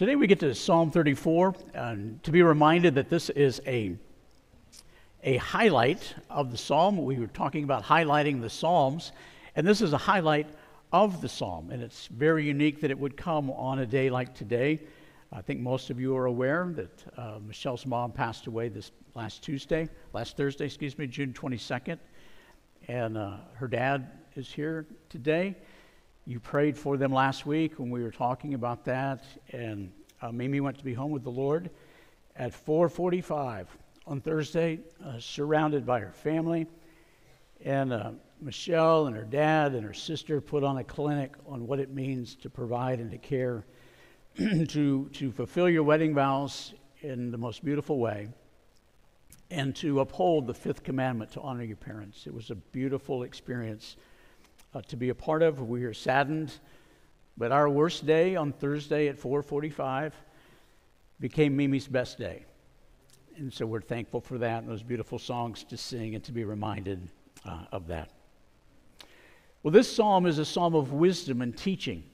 Today we get to Psalm 34, and to be reminded that this is a, a highlight of the psalm. We were talking about highlighting the psalms, and this is a highlight of the psalm. And it's very unique that it would come on a day like today. I think most of you are aware that uh, Michelle's mom passed away this last Tuesday, last Thursday, excuse me, June 22nd. And uh, her dad is here today. You prayed for them last week when we were talking about that, and uh, Mimi went to be home with the Lord at 4:45 on Thursday, uh, surrounded by her family, and uh, Michelle and her dad and her sister put on a clinic on what it means to provide and to care, to to fulfill your wedding vows in the most beautiful way, and to uphold the fifth commandment to honor your parents. It was a beautiful experience uh, to be a part of. We are saddened, but our worst day on Thursday at 4:45 became Mimi's best day, and so we're thankful for that and those beautiful songs to sing and to be reminded uh, of that. Well, this psalm is a psalm of wisdom and teaching.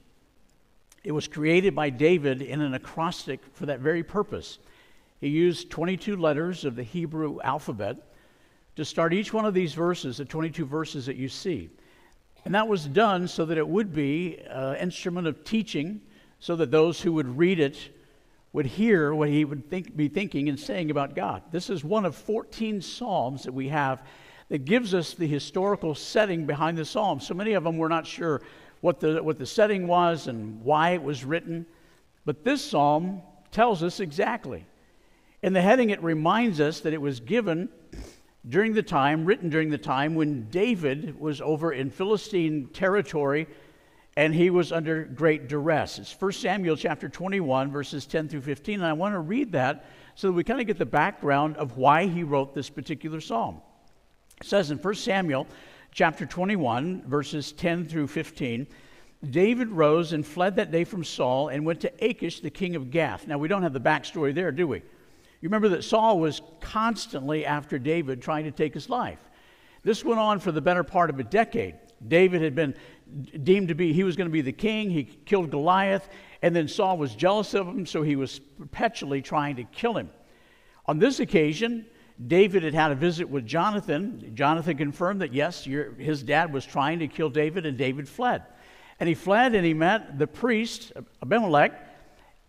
It was created by David in an acrostic for that very purpose. He used 22 letters of the Hebrew alphabet to start each one of these verses, the 22 verses that you see. And that was done so that it would be an instrument of teaching, so that those who would read it would hear what he would think, be thinking and saying about God. This is one of 14 Psalms that we have that gives us the historical setting behind the Psalm. So many of them we're not sure what the, what the setting was and why it was written, but this Psalm tells us exactly. In the heading, it reminds us that it was given during the time, written during the time when David was over in Philistine territory and he was under great duress. It's 1 Samuel chapter 21, verses 10 through 15. And I want to read that so that we kind of get the background of why he wrote this particular psalm. It says in 1 Samuel chapter 21, verses 10 through 15. David rose and fled that day from Saul and went to Achish, the king of Gath. Now, we don't have the backstory there, do we? You remember that Saul was constantly after David trying to take his life. This went on for the better part of a decade. David had been deemed to be, he was going to be the king. He killed Goliath, and then Saul was jealous of him, so he was perpetually trying to kill him. On this occasion, David had had a visit with Jonathan. Jonathan confirmed that yes, his dad was trying to kill David, and David fled. And he fled and he met the priest, Abimelech.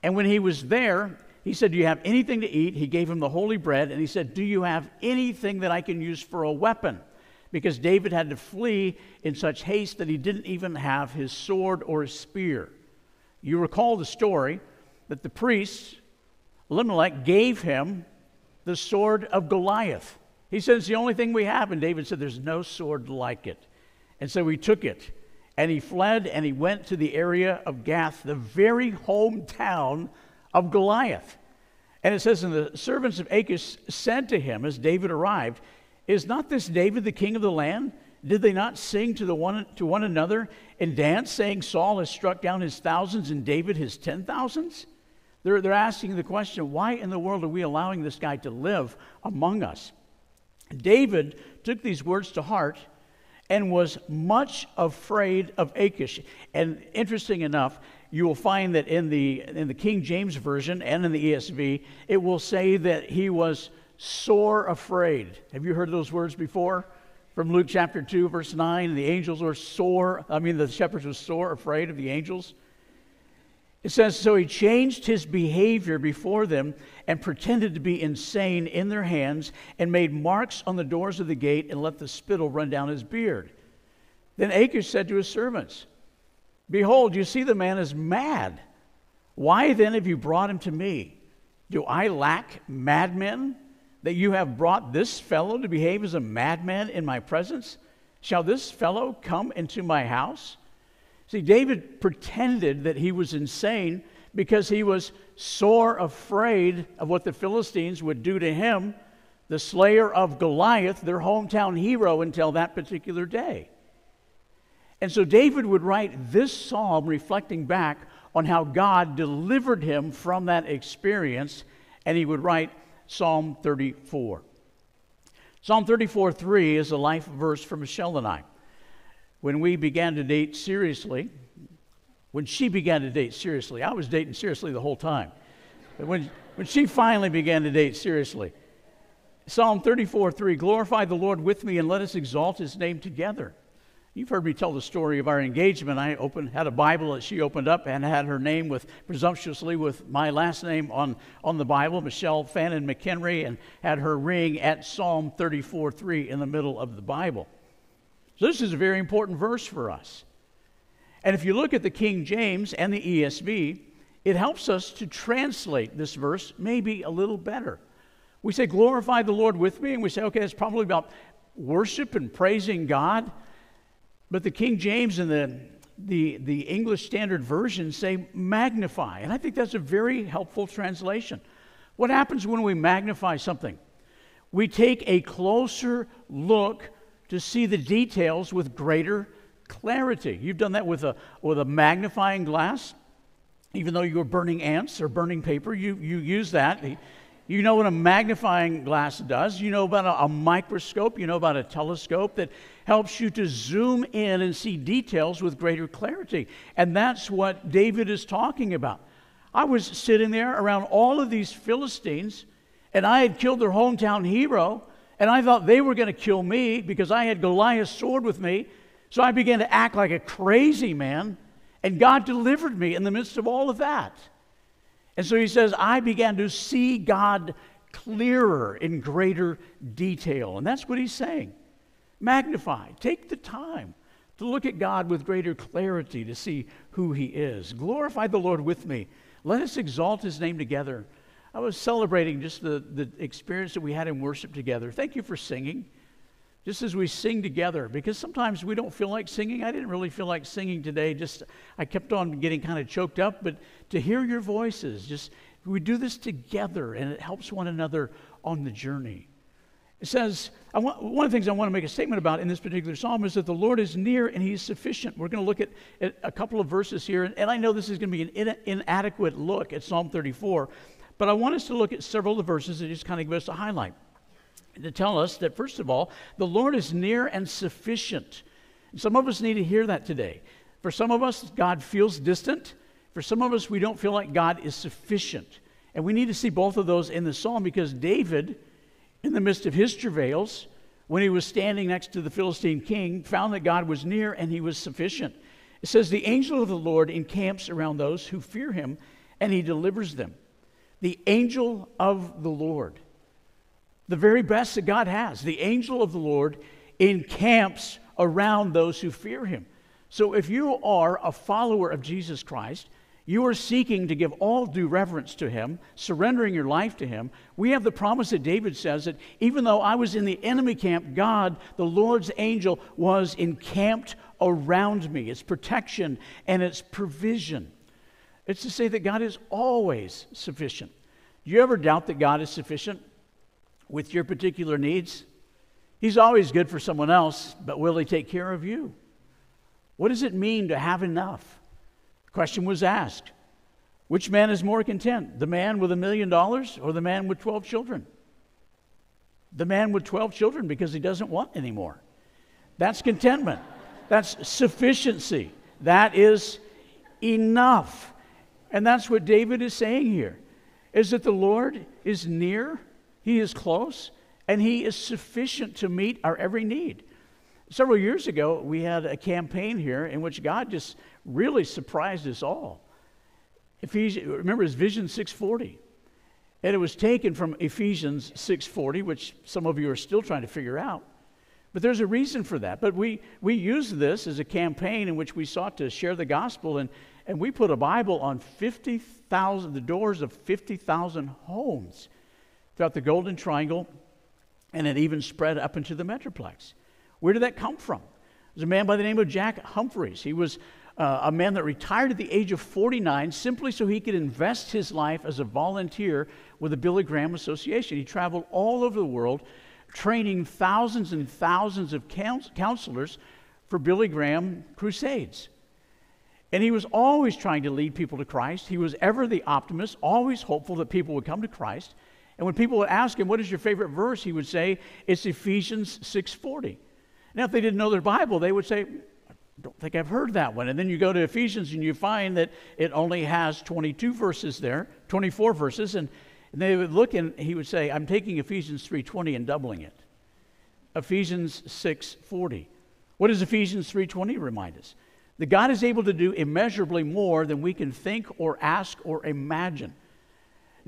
And when he was there, he said, Do you have anything to eat? He gave him the holy bread, and he said, Do you have anything that I can use for a weapon? Because David had to flee in such haste that he didn't even have his sword or his spear. You recall the story that the priest, Elimelech, gave him the sword of Goliath. He said, It's the only thing we have. And David said, There's no sword like it. And so he took it and he fled and he went to the area of Gath, the very hometown of Goliath. And it says, And the servants of Achish said to him as David arrived, Is not this David the king of the land? Did they not sing to, the one, to one another and dance, saying, Saul has struck down his thousands and David his ten thousands? They're, they're asking the question, why in the world are we allowing this guy to live among us? David took these words to heart and was much afraid of Achish. And interesting enough, you will find that in the, in the King James Version and in the ESV, it will say that he was sore afraid. Have you heard those words before? From Luke chapter 2, verse 9, the angels were sore, I mean, the shepherds were sore afraid of the angels. It says, So he changed his behavior before them and pretended to be insane in their hands and made marks on the doors of the gate and let the spittle run down his beard. Then Achish said to his servants, Behold, you see the man is mad. Why then have you brought him to me? Do I lack madmen that you have brought this fellow to behave as a madman in my presence? Shall this fellow come into my house? See, David pretended that he was insane because he was sore afraid of what the Philistines would do to him, the slayer of Goliath, their hometown hero until that particular day. And so David would write this psalm reflecting back on how God delivered him from that experience, and he would write Psalm 34. Psalm 34 3 is a life verse for Michelle and I. When we began to date seriously, when she began to date seriously. I was dating seriously the whole time. But when, when she finally began to date seriously, Psalm 34 3 Glorify the Lord with me and let us exalt his name together. You've heard me tell the story of our engagement. I opened, had a Bible that she opened up and had her name with presumptuously with my last name on, on the Bible, Michelle Fannin McHenry, and had her ring at Psalm 34 3 in the middle of the Bible. So this is a very important verse for us. And if you look at the King James and the ESV, it helps us to translate this verse maybe a little better. We say, glorify the Lord with me, and we say, okay, it's probably about worship and praising God. But the King James and the, the, the English Standard Version say magnify. And I think that's a very helpful translation. What happens when we magnify something? We take a closer look to see the details with greater clarity. You've done that with a, with a magnifying glass. Even though you were burning ants or burning paper, you, you use that. You know what a magnifying glass does. You know about a, a, microscope. You know about a telescope that helps you to zoom in and see details with greater clarity. And that's what David is talking about. I was sitting there around all of these Philistines, and I had killed their hometown hero, and I thought they were going to kill me because I had Goliath's sword with me. So I began to act like a crazy man, and God delivered me in the midst of all of that. And so he says, I began to see God clearer in greater detail. And that's what he's saying. Magnify. Take the time to look at God with greater clarity to see who he is. Glorify the Lord with me. Let us exalt his name together. I was celebrating just the, the experience that we had in worship together. Thank you for singing just as we sing together, because sometimes we don't feel like singing. I didn't really feel like singing today. Just I kept on getting kind of choked up, but to hear your voices, just we do this together, and it helps one another on the journey. It says, want, one of the things I want to make a statement about in this particular psalm is that the Lord is near and He is sufficient. We're going to look at, at a couple of verses here, and, and I know this is going to be an in, inadequate look at Psalm 34, but I want us to look at several of the verses that just kind of give us a highlight to tell us that, first of all, the Lord is near and sufficient. Some of us need to hear that today. For some of us, God feels distant. For some of us, we don't feel like God is sufficient. And we need to see both of those in the psalm because David, in the midst of his travails, when he was standing next to the Philistine king, found that God was near and he was sufficient. It says, The angel of the Lord encamps around those who fear him and he delivers them. The angel of the Lord the very best that God has. The angel of the Lord encamps around those who fear him. So if you are a follower of Jesus Christ, you are seeking to give all due reverence to him, surrendering your life to him. We have the promise that David says that even though I was in the enemy camp, God, the Lord's angel, was encamped around me. It's protection and it's provision. It's to say that God is always sufficient. Do you ever doubt that God is sufficient? With your particular needs. He's always good for someone else, but will he take care of you? What does it mean to have enough? The question was asked Which man is more content, the man with a million dollars or the man with 12 children? The man with 12 children because he doesn't want any more. That's contentment. That's sufficiency. That is enough. And that's what David is saying here is that the Lord is near he is close and He is sufficient to meet our every need. Several years ago, we had a campaign here in which God just really surprised us all. Ephesians, remember, his Vision 640. And it was taken from Ephesians 6:40, which some of you are still trying to figure out. But there's a reason for that. But we, we used this as a campaign in which we sought to share the gospel, and, and we put a Bible on 50,000, the doors of 50,000 homes throughout the Golden Triangle, and it even spread up into the Metroplex. Where did that come from? There's a man by the name of Jack Humphreys. He was uh, a man that retired at the age of 49 simply so he could invest his life as a volunteer with the Billy Graham Association. He traveled all over the world training thousands and thousands of counselors for Billy Graham crusades. And he was always trying to lead people to Christ. He was ever the optimist, always hopeful that people would come to Christ. And when people would ask him, what is your favorite verse? He would say, it's Ephesians 6.40. Now, if they didn't know their Bible, they would say, I don't think I've heard that one. And then you go to Ephesians and you find that it only has 22 verses there, 24 verses, and, and they would look and he would say, I'm taking Ephesians 3:20 and doubling it. Ephesians 6:40. What does Ephesians 3:20 remind us? That God is able to do immeasurably more than we can think or ask or imagine.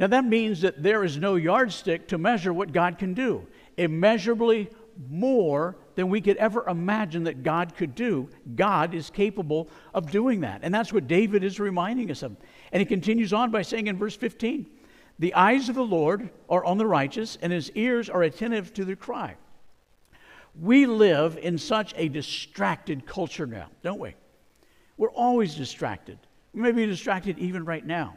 Now that means that there is no yardstick to measure what God can do. Immeasurably more than we could ever imagine that God could do. God is capable of doing that. And that's what David is reminding us of. And he continues on by saying in verse 15, The eyes of the Lord are on the righteous, and his ears are attentive to their cry. We live in such a distracted culture now, don't we? We're always distracted. We may be distracted even right now.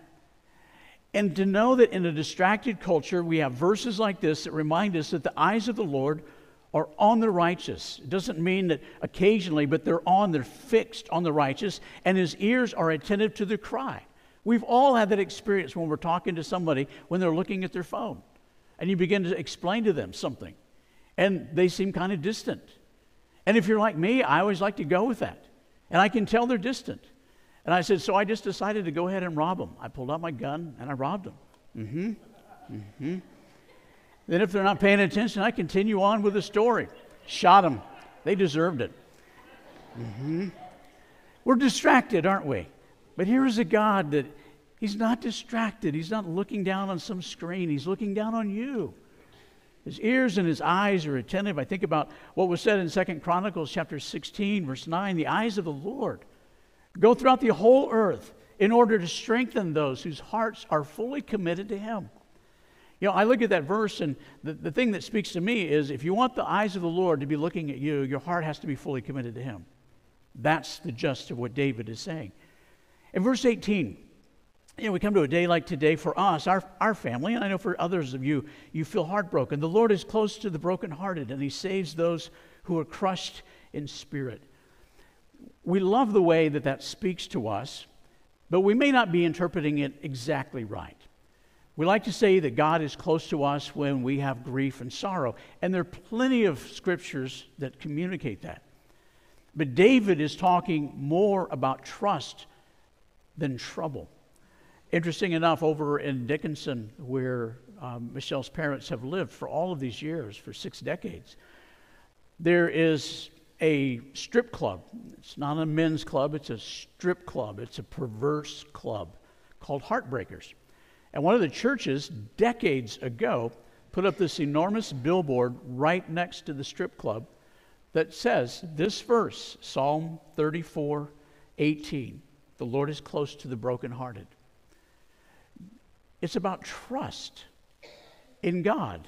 And to know that in a distracted culture, we have verses like this that remind us that the eyes of the Lord are on the righteous. It doesn't mean that occasionally, but they're on, they're fixed on the righteous, and his ears are attentive to their cry. We've all had that experience when we're talking to somebody when they're looking at their phone, and you begin to explain to them something, and they seem kind of distant. And if you're like me, I always like to go with that. And I can tell they're distant. And I said, so I just decided to go ahead and rob them. I pulled out my gun and I robbed them. Mm-hmm. Mm-hmm. Then if they're not paying attention, I continue on with the story. Shot them. They deserved it. Mm-hmm. We're distracted, aren't we? But here is a God that He's not distracted. He's not looking down on some screen. He's looking down on you. His ears and his eyes are attentive. I think about what was said in Second Chronicles chapter 16, verse 9. The eyes of the Lord go throughout the whole earth in order to strengthen those whose hearts are fully committed to him. You know, I look at that verse, and the, the thing that speaks to me is if you want the eyes of the Lord to be looking at you, your heart has to be fully committed to him. That's the gist of what David is saying. In verse 18, you know, we come to a day like today for us, our, our family, and I know for others of you, you feel heartbroken. The Lord is close to the brokenhearted, and He saves those who are crushed in spirit. We love the way that that speaks to us, but we may not be interpreting it exactly right. We like to say that God is close to us when we have grief and sorrow, and there are plenty of scriptures that communicate that. But David is talking more about trust than trouble. Interesting enough, over in Dickinson, where um, Michelle's parents have lived for all of these years, for six decades, there is a strip club. It's not a men's club, it's a strip club. It's a perverse club called Heartbreakers. And one of the churches, decades ago, put up this enormous billboard right next to the strip club that says this verse, Psalm 34 18, the Lord is close to the brokenhearted. It's about trust in God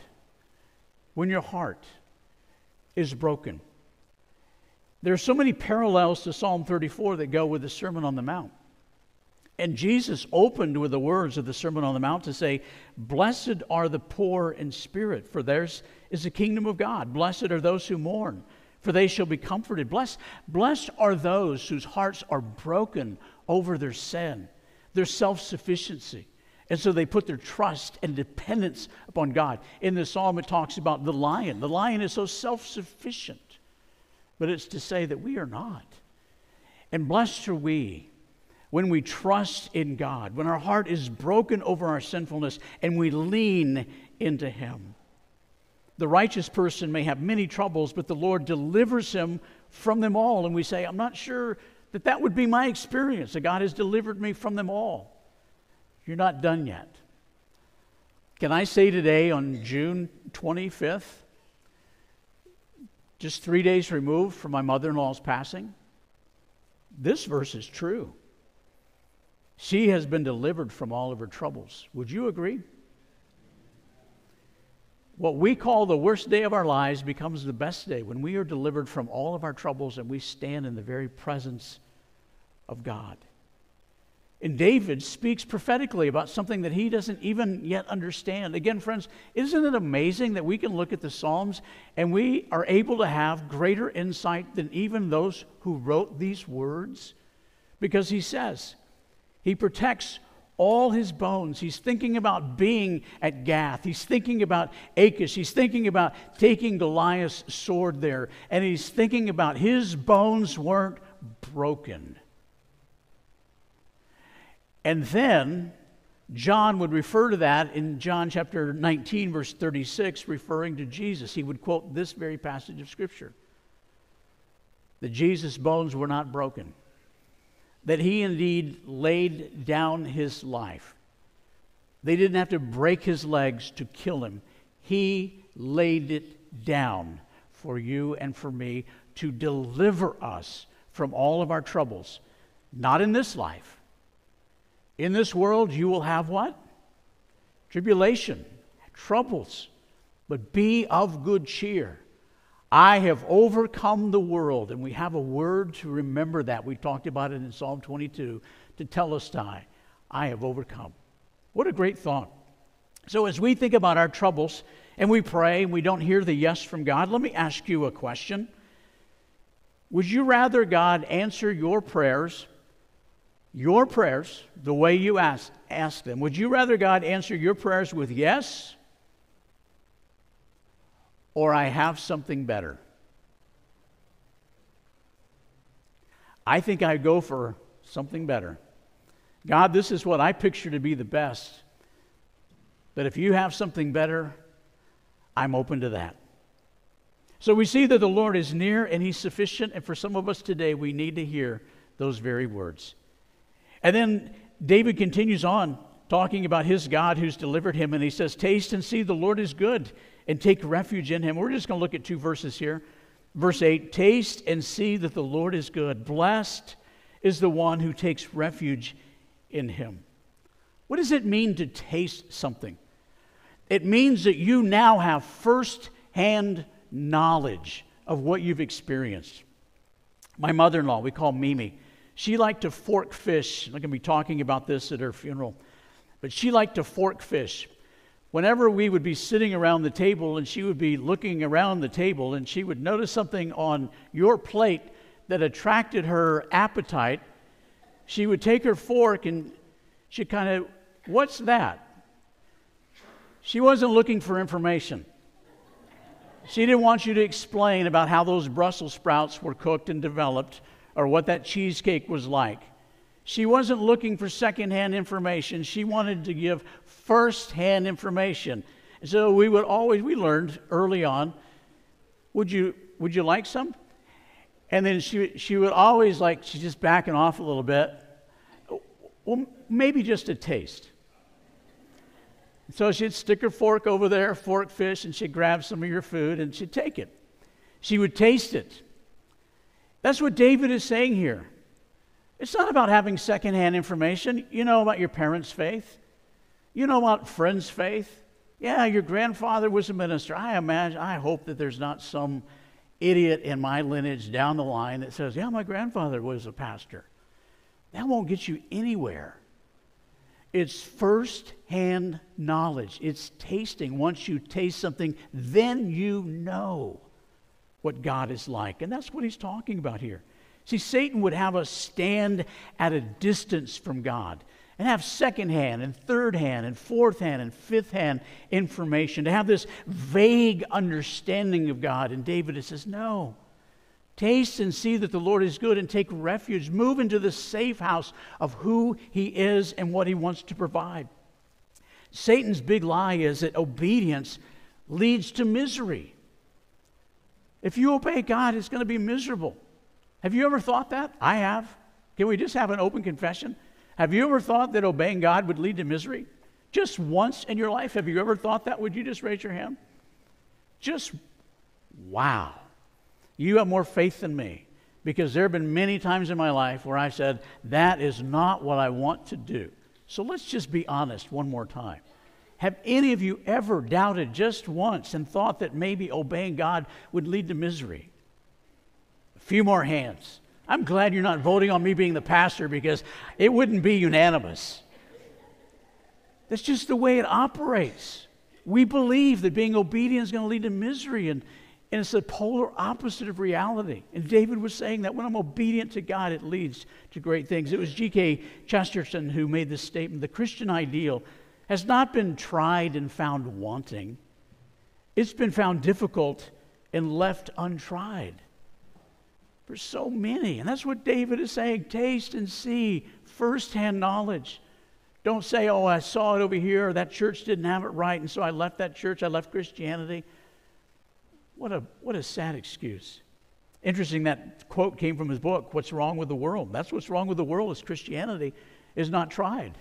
when your heart is broken. There are so many parallels to Psalm 34 that go with the Sermon on the Mount. And Jesus opened with the words of the Sermon on the Mount to say, Blessed are the poor in spirit, for theirs is the kingdom of God. Blessed are those who mourn, for they shall be comforted. Blessed, blessed are those whose hearts are broken over their sin, their self sufficiency. And so they put their trust and dependence upon God. In the psalm, it talks about the lion. The lion is so self sufficient, but it's to say that we are not. And blessed are we when we trust in God, when our heart is broken over our sinfulness and we lean into Him. The righteous person may have many troubles, but the Lord delivers him from them all. And we say, I'm not sure that that would be my experience, that God has delivered me from them all. You're not done yet. Can I say today, on June 25th, just three days removed from my mother in law's passing, this verse is true. She has been delivered from all of her troubles. Would you agree? What we call the worst day of our lives becomes the best day when we are delivered from all of our troubles and we stand in the very presence of God. And David speaks prophetically about something that he doesn't even yet understand. Again, friends, isn't it amazing that we can look at the Psalms and we are able to have greater insight than even those who wrote these words? Because he says, he protects all his bones. He's thinking about being at Gath. He's thinking about Achish. He's thinking about taking Goliath's sword there. And he's thinking about his bones weren't broken. And then John would refer to that in John chapter 19, verse 36, referring to Jesus. He would quote this very passage of Scripture that Jesus' bones were not broken, that he indeed laid down his life. They didn't have to break his legs to kill him, he laid it down for you and for me to deliver us from all of our troubles, not in this life in this world, you will have what? Tribulation, troubles. But be of good cheer. I have overcome the world. And we have a word to remember that. We talked about it in Psalm 22 to tell us, I, I have overcome. What a great thought. So, as we think about our troubles and we pray and we don't hear the yes from God, let me ask you a question. Would you rather God answer your prayers your prayers the way you ask, ask them. Would you rather God answer your prayers with yes or I have something better? I think I'd go for something better. God, this is what I picture to be the best. But if you have something better, I'm open to that. So we see that the Lord is near and He's sufficient. And for some of us today, we need to hear those very words. And then David continues on talking about his God who's delivered him, and he says, Taste and see the Lord is good, and take refuge in him. We're just going to look at two verses here. Verse 8 Taste and see that the Lord is good. Blessed is the one who takes refuge in him. What does it mean to taste something? It means that you now have first hand knowledge of what you've experienced. My mother in law, we call Mimi, she liked to fork fish. I'm going to be talking about this at her funeral. But she liked to fork fish. Whenever we would be sitting around the table and she would be looking around the table and she would notice something on your plate that attracted her appetite, she would take her fork and she'd kind of, what's that? She wasn't looking for information. She didn't want you to explain about how those Brussels sprouts were cooked and developed or what that cheesecake was like. She wasn't looking for secondhand information. She wanted to give firsthand information. So we would always, we learned early on, would you, would you like some? And then she, she would always like, she's just backing off a little bit. Well, maybe just a taste. So she'd stick her fork over there, fork fish, and she'd grab some of your food and she'd take it. She would taste it. That's what David is saying here. It's not about having secondhand information. You know about your parents' faith, you know about friends' faith. Yeah, your grandfather was a minister. I imagine, I hope that there's not some idiot in my lineage down the line that says, Yeah, my grandfather was a pastor. That won't get you anywhere. It's first hand knowledge, it's tasting. Once you taste something, then you know what God is like. And that's what he's talking about here. See, Satan would have us stand at a distance from God and have second-hand and third-hand and fourth-hand and fifth-hand information, to have this vague understanding of God. And David says, No. Taste and see that the Lord is good and take refuge. Move into the safe house of who he is and what he wants to provide. Satan's big lie is that obedience leads to misery. If you obey God, it's going to be miserable. Have you ever thought that? I have. Can we just have an open confession? Have you ever thought that obeying God would lead to misery? Just once in your life, have you ever thought that? Would you just raise your hand? Just wow. You have more faith than me because there have been many times in my life where I said, that is not what I want to do. So let's just be honest one more time. Have any of you ever doubted just once and thought that maybe obeying God would lead to misery? A few more hands. I'm glad you're not voting on me being the pastor because it wouldn't be unanimous. That's just the way it operates. We believe that being obedient is going to lead to misery, and, and it's the polar opposite of reality. And David was saying that when I'm obedient to God, it leads to great things. It was G.K. Chesterton who made this statement the Christian ideal has not been tried and found wanting, it's been found difficult and left untried. for so many. And that's what David is saying taste and see firsthand knowledge. Don't say, oh, I saw it over here, or that church didn't have it right, and so I left that church, I left Christianity. What a, what a sad excuse. Interesting that quote came from his book, What's Wrong with the World? That's what's wrong with the world is Christianity is not tried.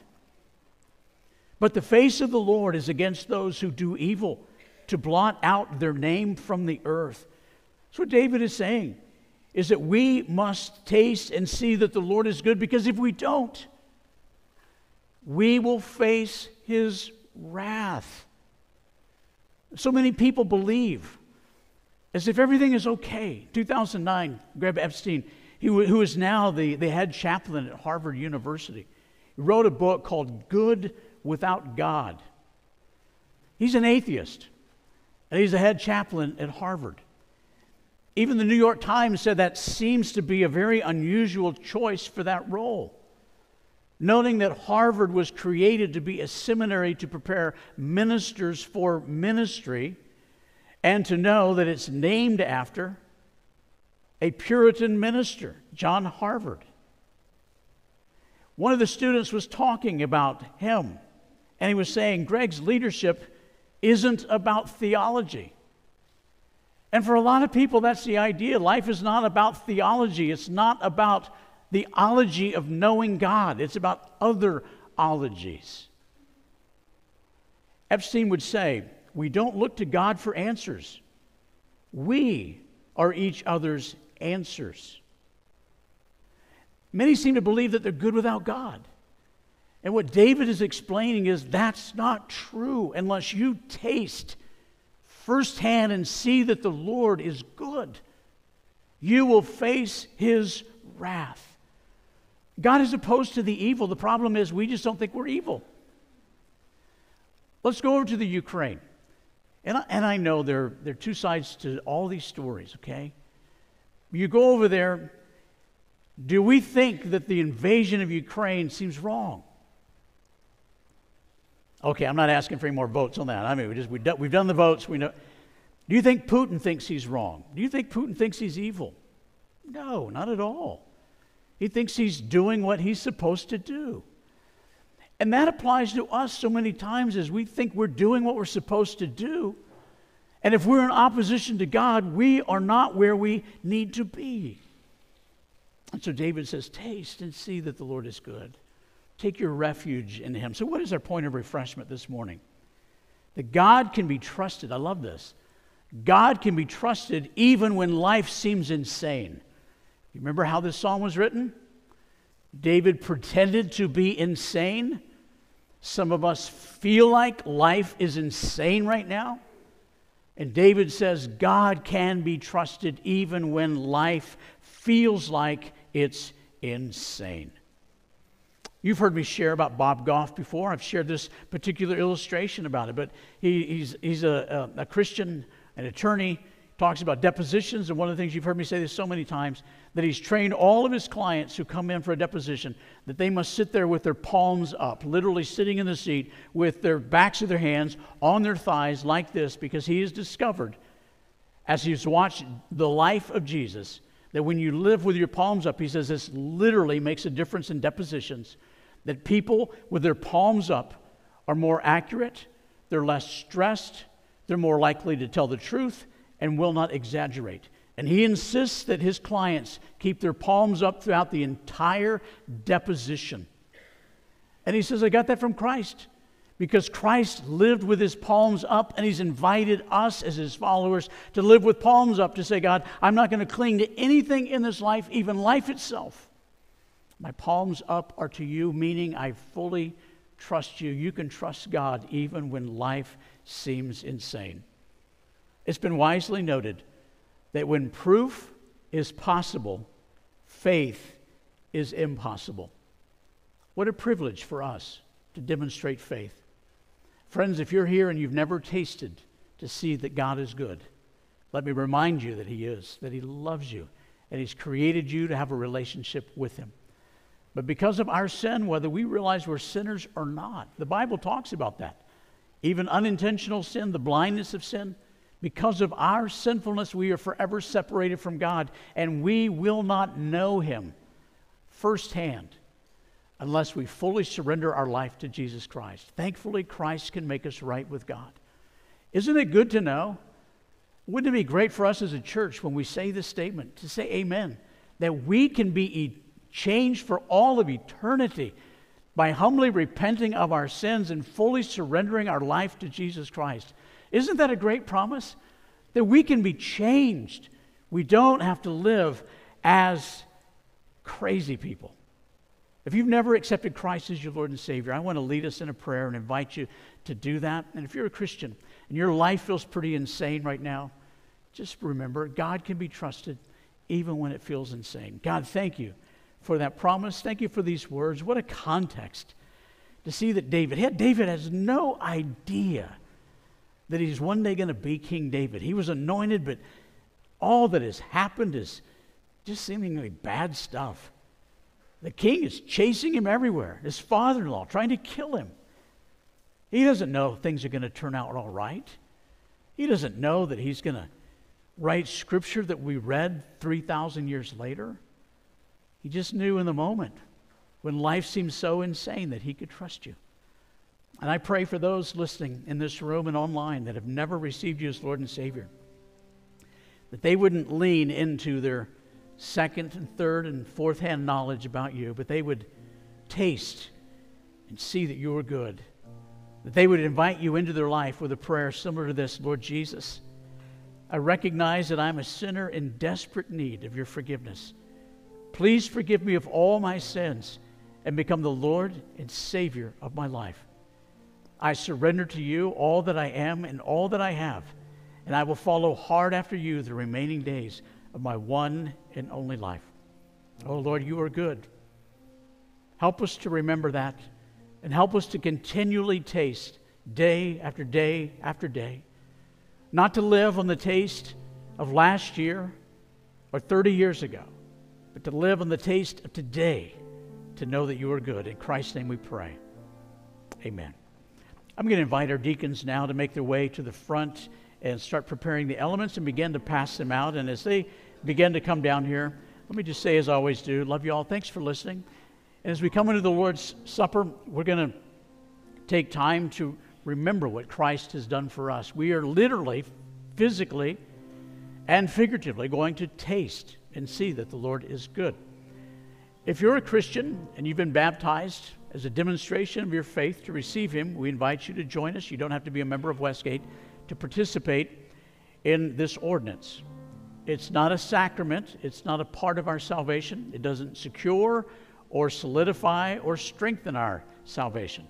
But the face of the Lord is against those who do evil, to blot out their name from the earth. That's what David is saying, is that we must taste and see that the Lord is good, because if we don't, we will face his wrath. So many people believe as if everything is okay. 2009, Greg Epstein, who is now the, the head chaplain at Harvard University, wrote a book called Good Without God. He's an atheist, and he's the head chaplain at Harvard. Even the New York Times said that seems to be a very unusual choice for that role. Noting that Harvard was created to be a seminary to prepare ministers for ministry, and to know that it's named after a Puritan minister, John Harvard. One of the students was talking about him, and he was saying, Greg's leadership isn't about theology. And for a lot of people, that's the idea. Life is not about theology, it's not about the ology of knowing God, it's about other ologies. Epstein would say, we don't look to God for answers. We are each other's answers. Many seem to believe that they're good without God. And what David is explaining is that's not true unless you taste firsthand and see that the Lord is good. You will face his wrath. God is opposed to the evil. The problem is we just don't think we're evil. Let's go over to the Ukraine. And I, and I know there, there are two sides to all these stories, okay? You go over there, do we think that the invasion of Ukraine seems wrong? Okay, I'm not asking for any more votes on that. I mean, we just, we do, we've done the votes. We know. Do you think Putin thinks he's wrong? Do you think Putin thinks he's evil? No, not at all. He thinks he's doing what he's supposed to do. And that applies to us so many times as we think we're doing what we're supposed to do. And if we're in opposition to God, we are not where we need to be. And so David says, Taste and see that the Lord is good. Take your refuge in Him. So, what is our point of refreshment this morning? That God can be trusted. I love this. God can be trusted even when life seems insane. You remember how this psalm was written? David pretended to be insane. Some of us feel like life is insane right now. And David says God can be trusted even when life feels like it's insane. You've heard me share about Bob Goff before. I've shared this particular illustration about it, but he, he's, he's a, a, a Christian, an attorney, talks about depositions, and one of the things you've heard me say this so many times that he's trained all of his clients who come in for a deposition that they must sit there with their palms up, literally sitting in the seat with their backs of their hands on their thighs like this, because he has discovered, as he's watched the life of Jesus, that when you live with your palms up, he says this literally makes a difference in depositions. That people with their palms up are more accurate, they're less stressed, they're more likely to tell the truth, and will not exaggerate. And he insists that his clients keep their palms up throughout the entire deposition. And he says, I got that from Christ because Christ lived with his palms up, and he's invited us as his followers to live with palms up to say, God, I'm not going to cling to anything in this life, even life itself. My palms up are to you, meaning I fully trust you. You can trust God even when life seems insane. It's been wisely noted that when proof is possible, faith is impossible. What a privilege for us to demonstrate faith. Friends, if you're here and you've never tasted to see that God is good, let me remind you that He is, that He loves you, and He's created you to have a relationship with Him. But because of our sin, whether we realize we're sinners or not, the Bible talks about that. Even unintentional sin, the blindness of sin, Because of our sinfulness, we are forever separated from God, and we will not know Him firsthand unless we fully surrender our life to Jesus Christ. Thankfully, Christ can make us right with God. Isn't it good to know? Wouldn't it be great for us as a church when we say this statement to say amen? That we can be changed for all of eternity by humbly repenting of our sins and fully surrendering our life to Jesus Christ. Isn't that a great promise? That we can be changed. We don't have to live as crazy people. If you've never accepted Christ as your Lord and Savior, I want to lead us in a prayer and invite you to do that. And if you're a Christian and your life feels pretty insane right now, just remember God can be trusted even when it feels insane. God, thank you for that promise. Thank you for these words. What a context to see that David, David has no idea that he's one day going to be King David. He was anointed, but all that has happened is just seemingly bad stuff. The king is chasing him everywhere, his father in law trying to kill him. He doesn't know things are going to turn out all right. He doesn't know that he's going to write scripture that we read 3,000 years later. He just knew in the moment when life seemed so insane that he could trust you. And I pray for those listening in this room and online that have never received you as Lord and Savior, that they wouldn't lean into their second and third and fourth hand knowledge about you, but they would taste and see that you are good. That they would invite you into their life with a prayer similar to this Lord Jesus, I recognize that I'm a sinner in desperate need of your forgiveness. Please forgive me of all my sins and become the Lord and Savior of my life. I surrender to you all that I am and all that I have, and I will follow hard after you the remaining days of my one and only life. Oh Lord, you are good. Help us to remember that and help us to continually taste day after day after day. Not to live on the taste of last year or 30 years ago, but to live on the taste of today to know that you are good. In Christ's name we pray. Amen. I'm going to invite our deacons now to make their way to the front and start preparing the elements and begin to pass them out. And as they begin to come down here, let me just say, as I always do, love you all. Thanks for listening. And as we come into the Lord's Supper, we're going to take time to remember what Christ has done for us. We are literally, physically, and figuratively going to taste and see that the Lord is good. If you're a Christian and you've been baptized, as a demonstration of your faith to receive Him, we invite you to join us. You don't have to be a member of Westgate to participate in this ordinance. It's not a sacrament, it's not a part of our salvation. It doesn't secure or solidify or strengthen our salvation.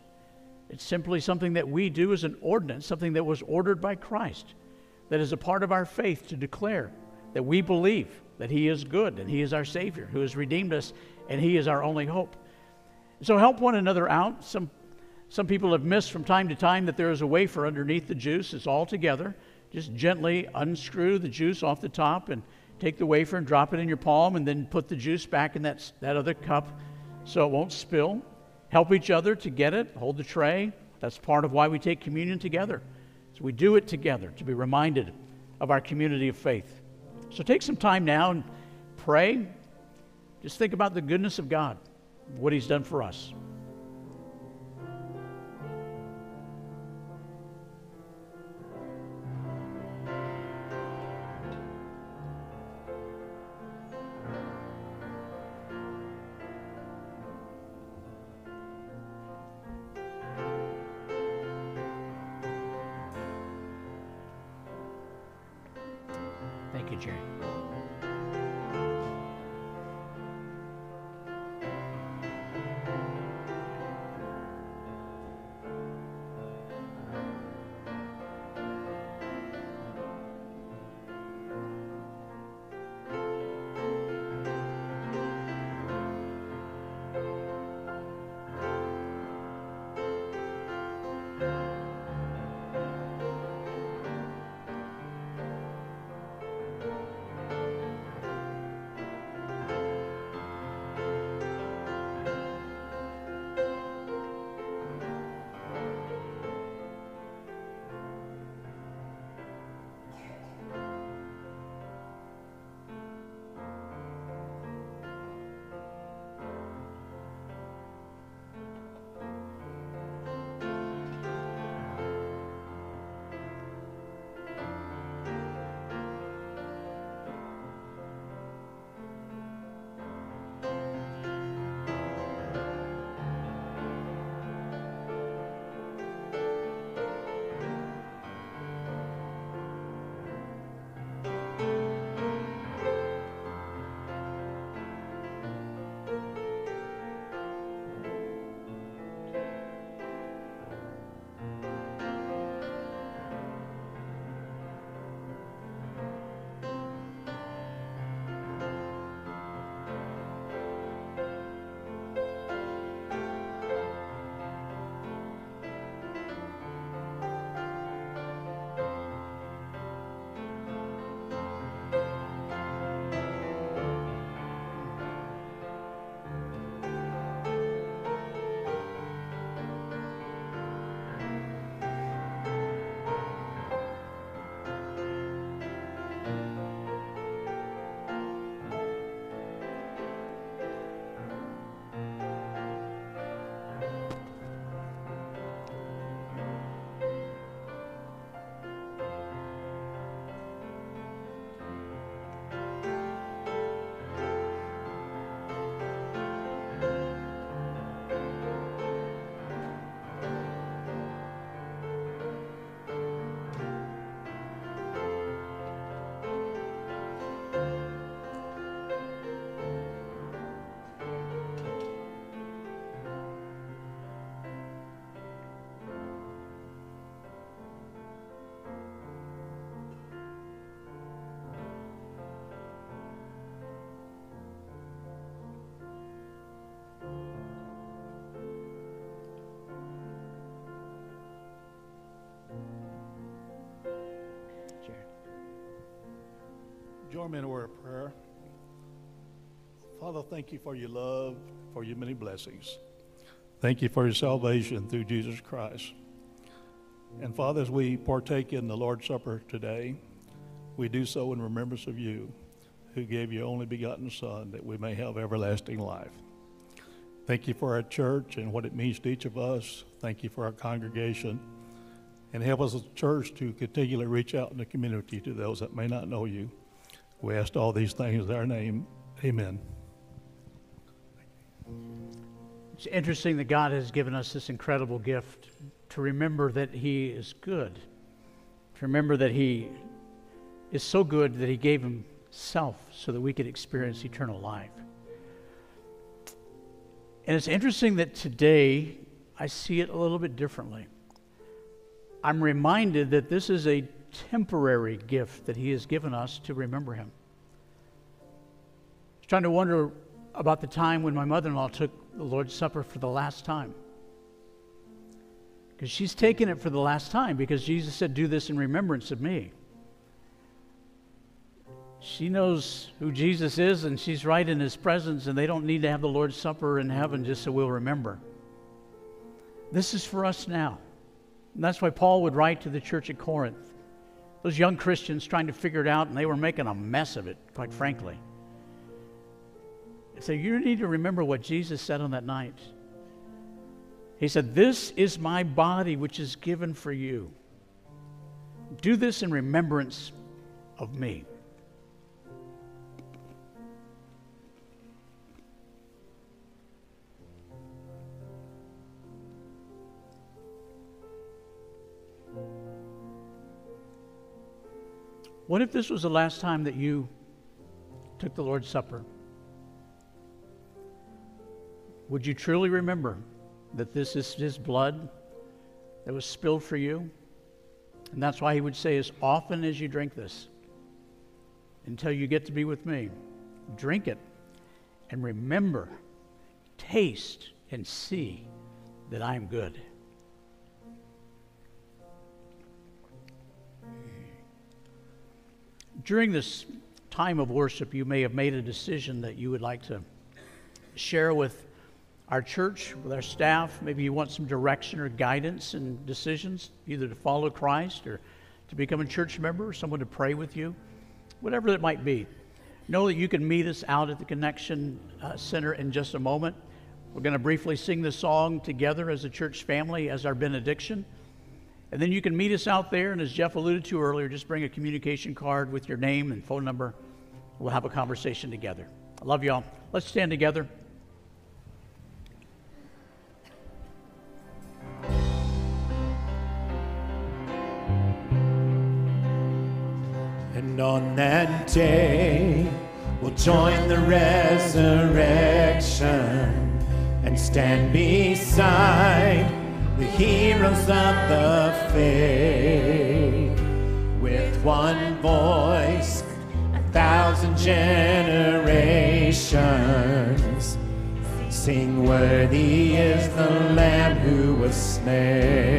It's simply something that we do as an ordinance, something that was ordered by Christ, that is a part of our faith to declare that we believe that He is good and He is our Savior who has redeemed us and He is our only hope. So help one another out. Some, some people have missed from time to time that there is a wafer underneath the juice. It's all together. Just gently unscrew the juice off the top and take the wafer and drop it in your palm and then put the juice back in that, that other cup so it won't spill. Help each other to get it. Hold the tray. That's part of why we take communion together. So we do it together to be reminded of our community of faith. So take some time now and pray. Just think about the goodness of God what He's done for us. Join me in a word of prayer. Father, thank you for your love, for your many blessings. Thank you for your salvation through Jesus Christ. And Father, as we partake in the Lord's Supper today, we do so in remembrance of you, who gave your only begotten Son that we may have everlasting life. Thank you for our church and what it means to each of us. Thank you for our congregation. And help us as a church to continually reach out in the community to those that may not know you. We ask all these things in our name. Amen. It's interesting that God has given us this incredible gift to remember that He is good, to remember that He is so good that He gave Himself so that we could experience eternal life. And it's interesting that today I see it a little bit differently. I'm reminded that this is a temporary gift that He has given us to remember Him. I was trying to wonder about the time when my mother in law took the Lord's Supper for the last time. Because she's taken it for the last time because Jesus said, Do this in remembrance of me. She knows who Jesus is and she's right in his presence, and they don't need to have the Lord's Supper in heaven just so we'll remember. This is for us now. And that's why Paul would write to the church at Corinth. Those young Christians trying to figure it out, and they were making a mess of it, quite frankly. So you need to remember what Jesus said on that night. He said, This is my body which is given for you. Do this in remembrance of me. What if this was the last time that you took the Lord's Supper? Would you truly remember that this is His blood that was spilled for you? And that's why He would say, as often as you drink this, until you get to be with me, drink it and remember, taste and see that I am good. During this time of worship, you may have made a decision that you would like to share with our church, with our staff. Maybe you want some direction or guidance and decisions, either to follow Christ or to become a church member or someone to pray with you, whatever it might be. Know that you can meet us out at the Connection uh, Center in just a moment. We're going to briefly sing the song together as a church family as our benediction. And then you can meet us out there, and as Jeff alluded to earlier, just bring a communication card with your name and phone number. We'll have a conversation together. I love y'all. Let's stand together. And on that day, we'll join the resurrection and stand beside the heroes of the faith. With one voice, a thousand generations sing, Worthy is the Lamb who was slain.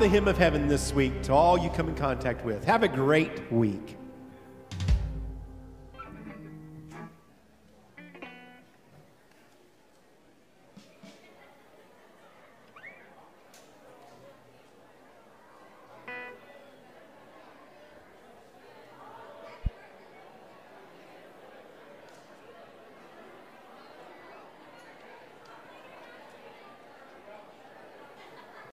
The hymn of heaven this week to all you come in contact with. Have a great week.